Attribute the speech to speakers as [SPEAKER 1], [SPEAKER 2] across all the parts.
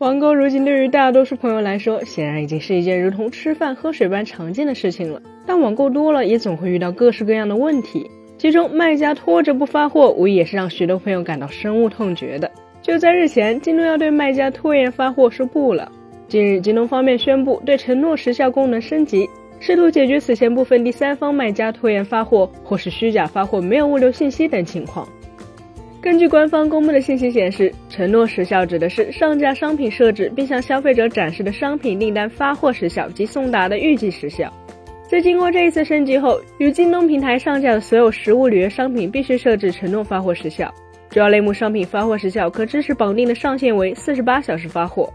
[SPEAKER 1] 网购如今对于大多数朋友来说，显然已经是一件如同吃饭喝水般常见的事情了。但网购多了，也总会遇到各式各样的问题。其中，卖家拖着不发货，无疑也是让许多朋友感到深恶痛绝的。就在日前，京东要对卖家拖延发货说不了。近日，京东方面宣布对承诺时效功能升级，试图解决此前部分第三方卖家拖延发货或是虚假发货、没有物流信息等情况。根据官方公布的信息显示，承诺时效指的是上架商品设置并向消费者展示的商品订单发货时效及送达的预计时效。在经过这一次升级后，与京东平台上架的所有实物履约商品必须设置承诺发货时效，主要类目商品发货时效可支持绑定的上限为四十八小时发货，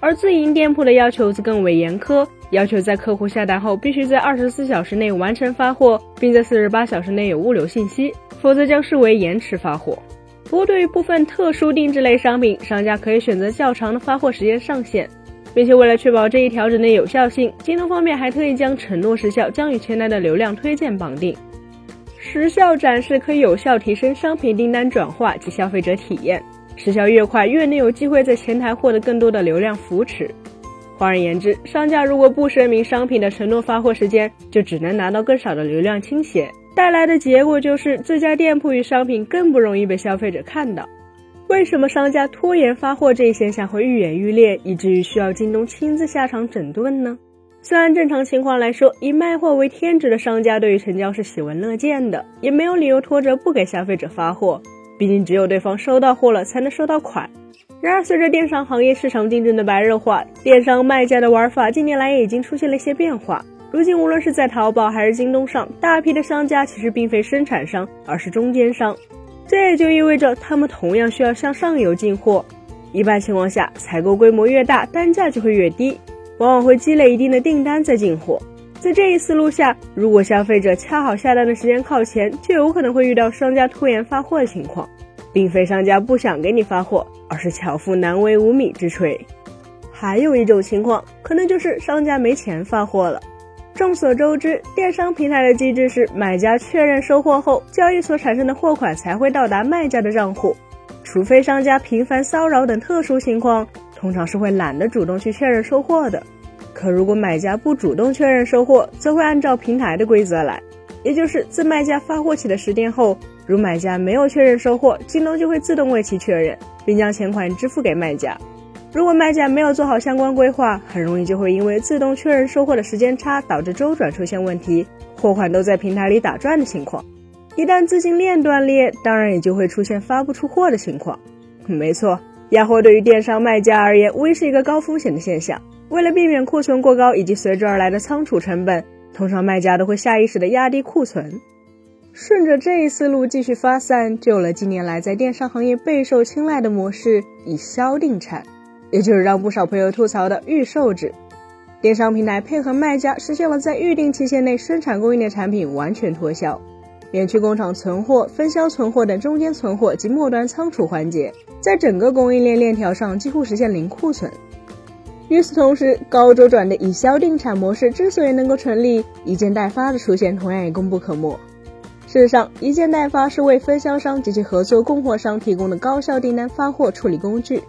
[SPEAKER 1] 而自营店铺的要求则更为严苛，要求在客户下单后必须在二十四小时内完成发货，并在四十八小时内有物流信息，否则将视为延迟发货。不过，对于部分特殊定制类商品，商家可以选择较长的发货时间上限，并且为了确保这一调整的有效性，京东方面还特意将承诺时效将与前台的流量推荐绑定。时效展示可以有效提升商品订单转化及消费者体验，时效越快，越能有机会在前台获得更多的流量扶持。换而言之，商家如果不声明商品的承诺发货时间，就只能拿到更少的流量倾斜。带来的结果就是自家店铺与商品更不容易被消费者看到。为什么商家拖延发货这一现象会愈演愈烈，以至于需要京东亲自下场整顿呢？虽然正常情况来说，以卖货为天职的商家对于成交是喜闻乐见的，也没有理由拖着不给消费者发货。毕竟只有对方收到货了，才能收到款。然而，随着电商行业市场竞争的白热化，电商卖家的玩法近年来也已经出现了一些变化。如今，无论是在淘宝还是京东上，大批的商家其实并非生产商，而是中间商。这也就意味着他们同样需要向上游进货。一般情况下，采购规模越大，单价就会越低，往往会积累一定的订单再进货。在这一思路下，如果消费者恰好下单的时间靠前，就有可能会遇到商家拖延发货的情况，并非商家不想给你发货，而是巧妇难为无米之炊。还有一种情况，可能就是商家没钱发货了。众所周知，电商平台的机制是买家确认收货后，交易所产生的货款才会到达卖家的账户。除非商家频繁骚扰等特殊情况，通常是会懒得主动去确认收货的。可如果买家不主动确认收货，则会按照平台的规则来，也就是自卖家发货起的十天后，如买家没有确认收货，京东就会自动为其确认，并将钱款支付给卖家。如果卖家没有做好相关规划，很容易就会因为自动确认收货的时间差，导致周转出现问题，货款都在平台里打转的情况。一旦资金链断裂，当然也就会出现发不出货的情况。没错，压货对于电商卖家而言，无疑是一个高风险的现象。为了避免库存过高以及随之而来的仓储成本，通常卖家都会下意识的压低库存。顺着这一思路继续发散，就有了近年来在电商行业备受青睐的模式——以销定产。也就是让不少朋友吐槽的预售制，电商平台配合卖家实现了在预定期限内生产供应的产品完全脱销，免去工厂存货、分销存货等中间存货及末端仓储环节，在整个供应链链条上几乎实现零库存。与此同时，高周转的以销定产模式之所以能够成立，一件代发的出现同样也功不可没。事实上，一件代发是为分销商及其合作供货商提供的高效订单发货处理工具。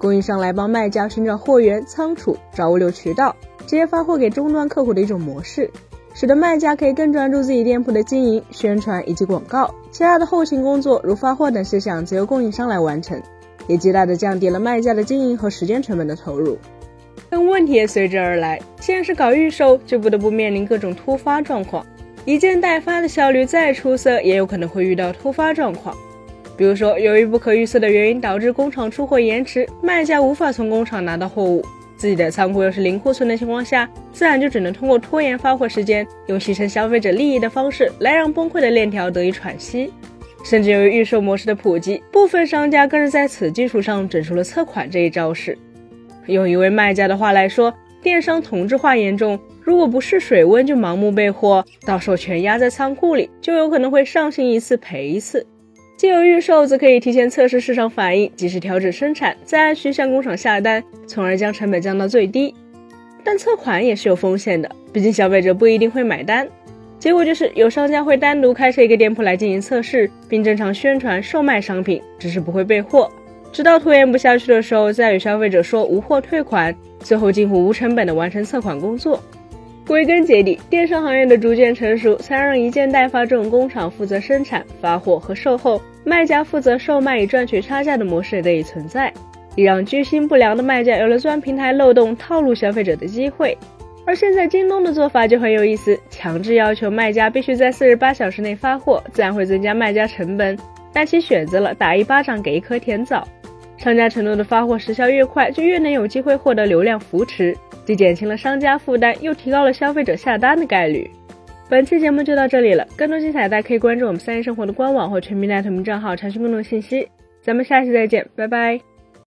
[SPEAKER 1] 供应商来帮卖家寻找货源、仓储、找物流渠道，直接发货给终端客户的一种模式，使得卖家可以更专注自己店铺的经营、宣传以及广告，其他的后勤工作如发货等事项则由供应商来完成，也极大的降低了卖家的经营和时间成本的投入。但问题也随之而来，既然是搞预售，就不得不面临各种突发状况，一件代发的效率再出色，也有可能会遇到突发状况。比如说，由于不可预测的原因导致工厂出货延迟，卖家无法从工厂拿到货物，自己的仓库又是零库存的情况下，自然就只能通过拖延发货时间，用牺牲消费者利益的方式来让崩溃的链条得以喘息。甚至由于预售模式的普及，部分商家更是在此基础上整出了测款这一招式。用一位卖家的话来说，电商同质化严重，如果不试水温就盲目备货，到时候全压在仓库里，就有可能会上新一次赔一次。既有预售，则可以提前测试市场反应，及时调整生产，再按需向工厂下单，从而将成本降到最低。但测款也是有风险的，毕竟消费者不一定会买单。结果就是有商家会单独开设一个店铺来进行测试，并正常宣传售卖商品，只是不会备货。直到拖延不下去的时候，再与消费者说无货退款，最后近乎无成本的完成测款工作。归根结底，电商行业的逐渐成熟，才让一件代发这种工厂负责生产、发货和售后，卖家负责售卖以赚取差价的模式得以存在，也让居心不良的卖家有了钻平台漏洞、套路消费者的机会。而现在京东的做法就很有意思，强制要求卖家必须在四十八小时内发货，自然会增加卖家成本，但其选择了打一巴掌给一颗甜枣。商家承诺的发货时效越快，就越能有机会获得流量扶持，既减轻了商家负担，又提高了消费者下单的概率。本期节目就到这里了，更多精彩大家可以关注我们三一生活的官网或全民 net 账号查询更多信息。咱们下期再见，拜拜。